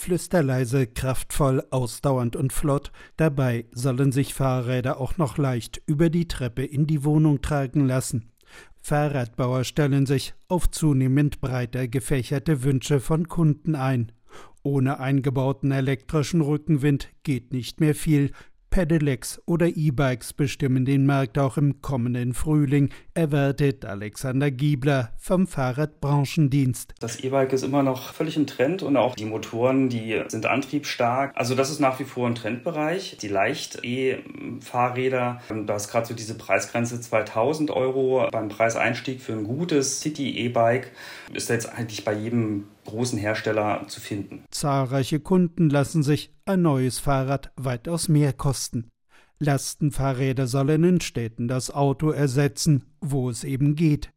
Flüsterleise, kraftvoll, ausdauernd und flott. Dabei sollen sich Fahrräder auch noch leicht über die Treppe in die Wohnung tragen lassen. Fahrradbauer stellen sich auf zunehmend breiter gefächerte Wünsche von Kunden ein. Ohne eingebauten elektrischen Rückenwind geht nicht mehr viel, Pedelecs oder E-Bikes bestimmen den Markt auch im kommenden Frühling, erwartet Alexander Giebler vom Fahrradbranchendienst. Das E-Bike ist immer noch völlig im Trend und auch die Motoren, die sind antriebsstark. Also das ist nach wie vor ein Trendbereich. Die Leicht-E-Fahrräder, da ist gerade so diese Preisgrenze 2000 Euro beim Preiseinstieg für ein gutes City-E-Bike, ist jetzt eigentlich bei jedem großen Hersteller zu finden. Zahlreiche Kunden lassen sich ein neues Fahrrad weitaus mehr kosten. Lastenfahrräder sollen in Städten das Auto ersetzen, wo es eben geht.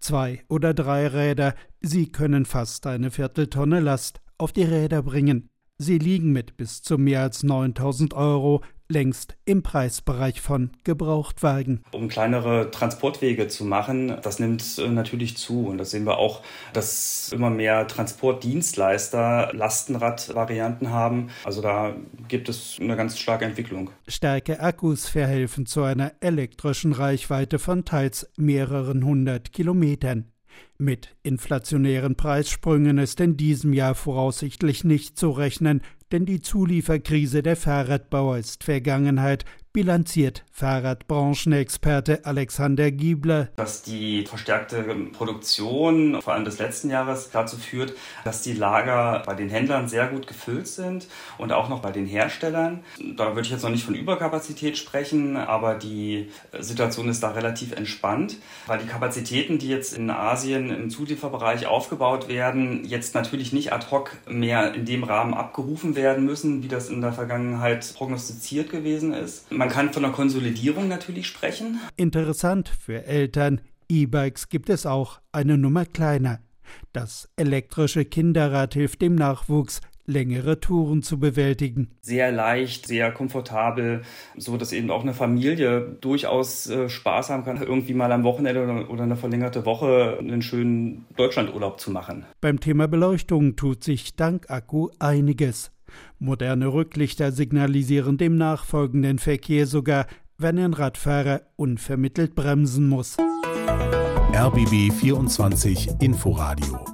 Zwei oder drei Räder, sie können fast eine Vierteltonne Last auf die Räder bringen. Sie liegen mit bis zu mehr als 9000 Euro längst im Preisbereich von Gebrauchtwagen. Um kleinere Transportwege zu machen, das nimmt äh, natürlich zu. Und das sehen wir auch, dass immer mehr Transportdienstleister Lastenradvarianten haben. Also da gibt es eine ganz starke Entwicklung. Starke Akkus verhelfen zu einer elektrischen Reichweite von teils mehreren hundert Kilometern. Mit inflationären Preissprüngen ist in diesem Jahr voraussichtlich nicht zu rechnen, denn die Zulieferkrise der Fahrradbauer ist Vergangenheit, bilanziert Fahrradbranchenexperte Alexander Giebler. Dass die verstärkte Produktion, vor allem des letzten Jahres, dazu führt, dass die Lager bei den Händlern sehr gut gefüllt sind und auch noch bei den Herstellern. Da würde ich jetzt noch nicht von Überkapazität sprechen, aber die Situation ist da relativ entspannt, weil die Kapazitäten, die jetzt in Asien im Zulieferbereich aufgebaut werden, jetzt natürlich nicht ad hoc mehr in dem Rahmen abgerufen werden müssen, wie das in der Vergangenheit prognostiziert gewesen ist. Man man kann von einer Konsolidierung natürlich sprechen. Interessant für Eltern. E-Bikes gibt es auch eine Nummer kleiner. Das elektrische Kinderrad hilft dem Nachwuchs, längere Touren zu bewältigen. Sehr leicht, sehr komfortabel, so dass eben auch eine Familie durchaus äh, Spaß haben kann, irgendwie mal am Wochenende oder, oder eine verlängerte Woche einen schönen Deutschlandurlaub zu machen. Beim Thema Beleuchtung tut sich dank Akku einiges. Moderne Rücklichter signalisieren dem nachfolgenden Verkehr sogar, wenn ein Radfahrer unvermittelt bremsen muss. RBB 24 Inforadio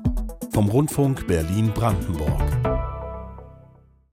vom Rundfunk Berlin-Brandenburg.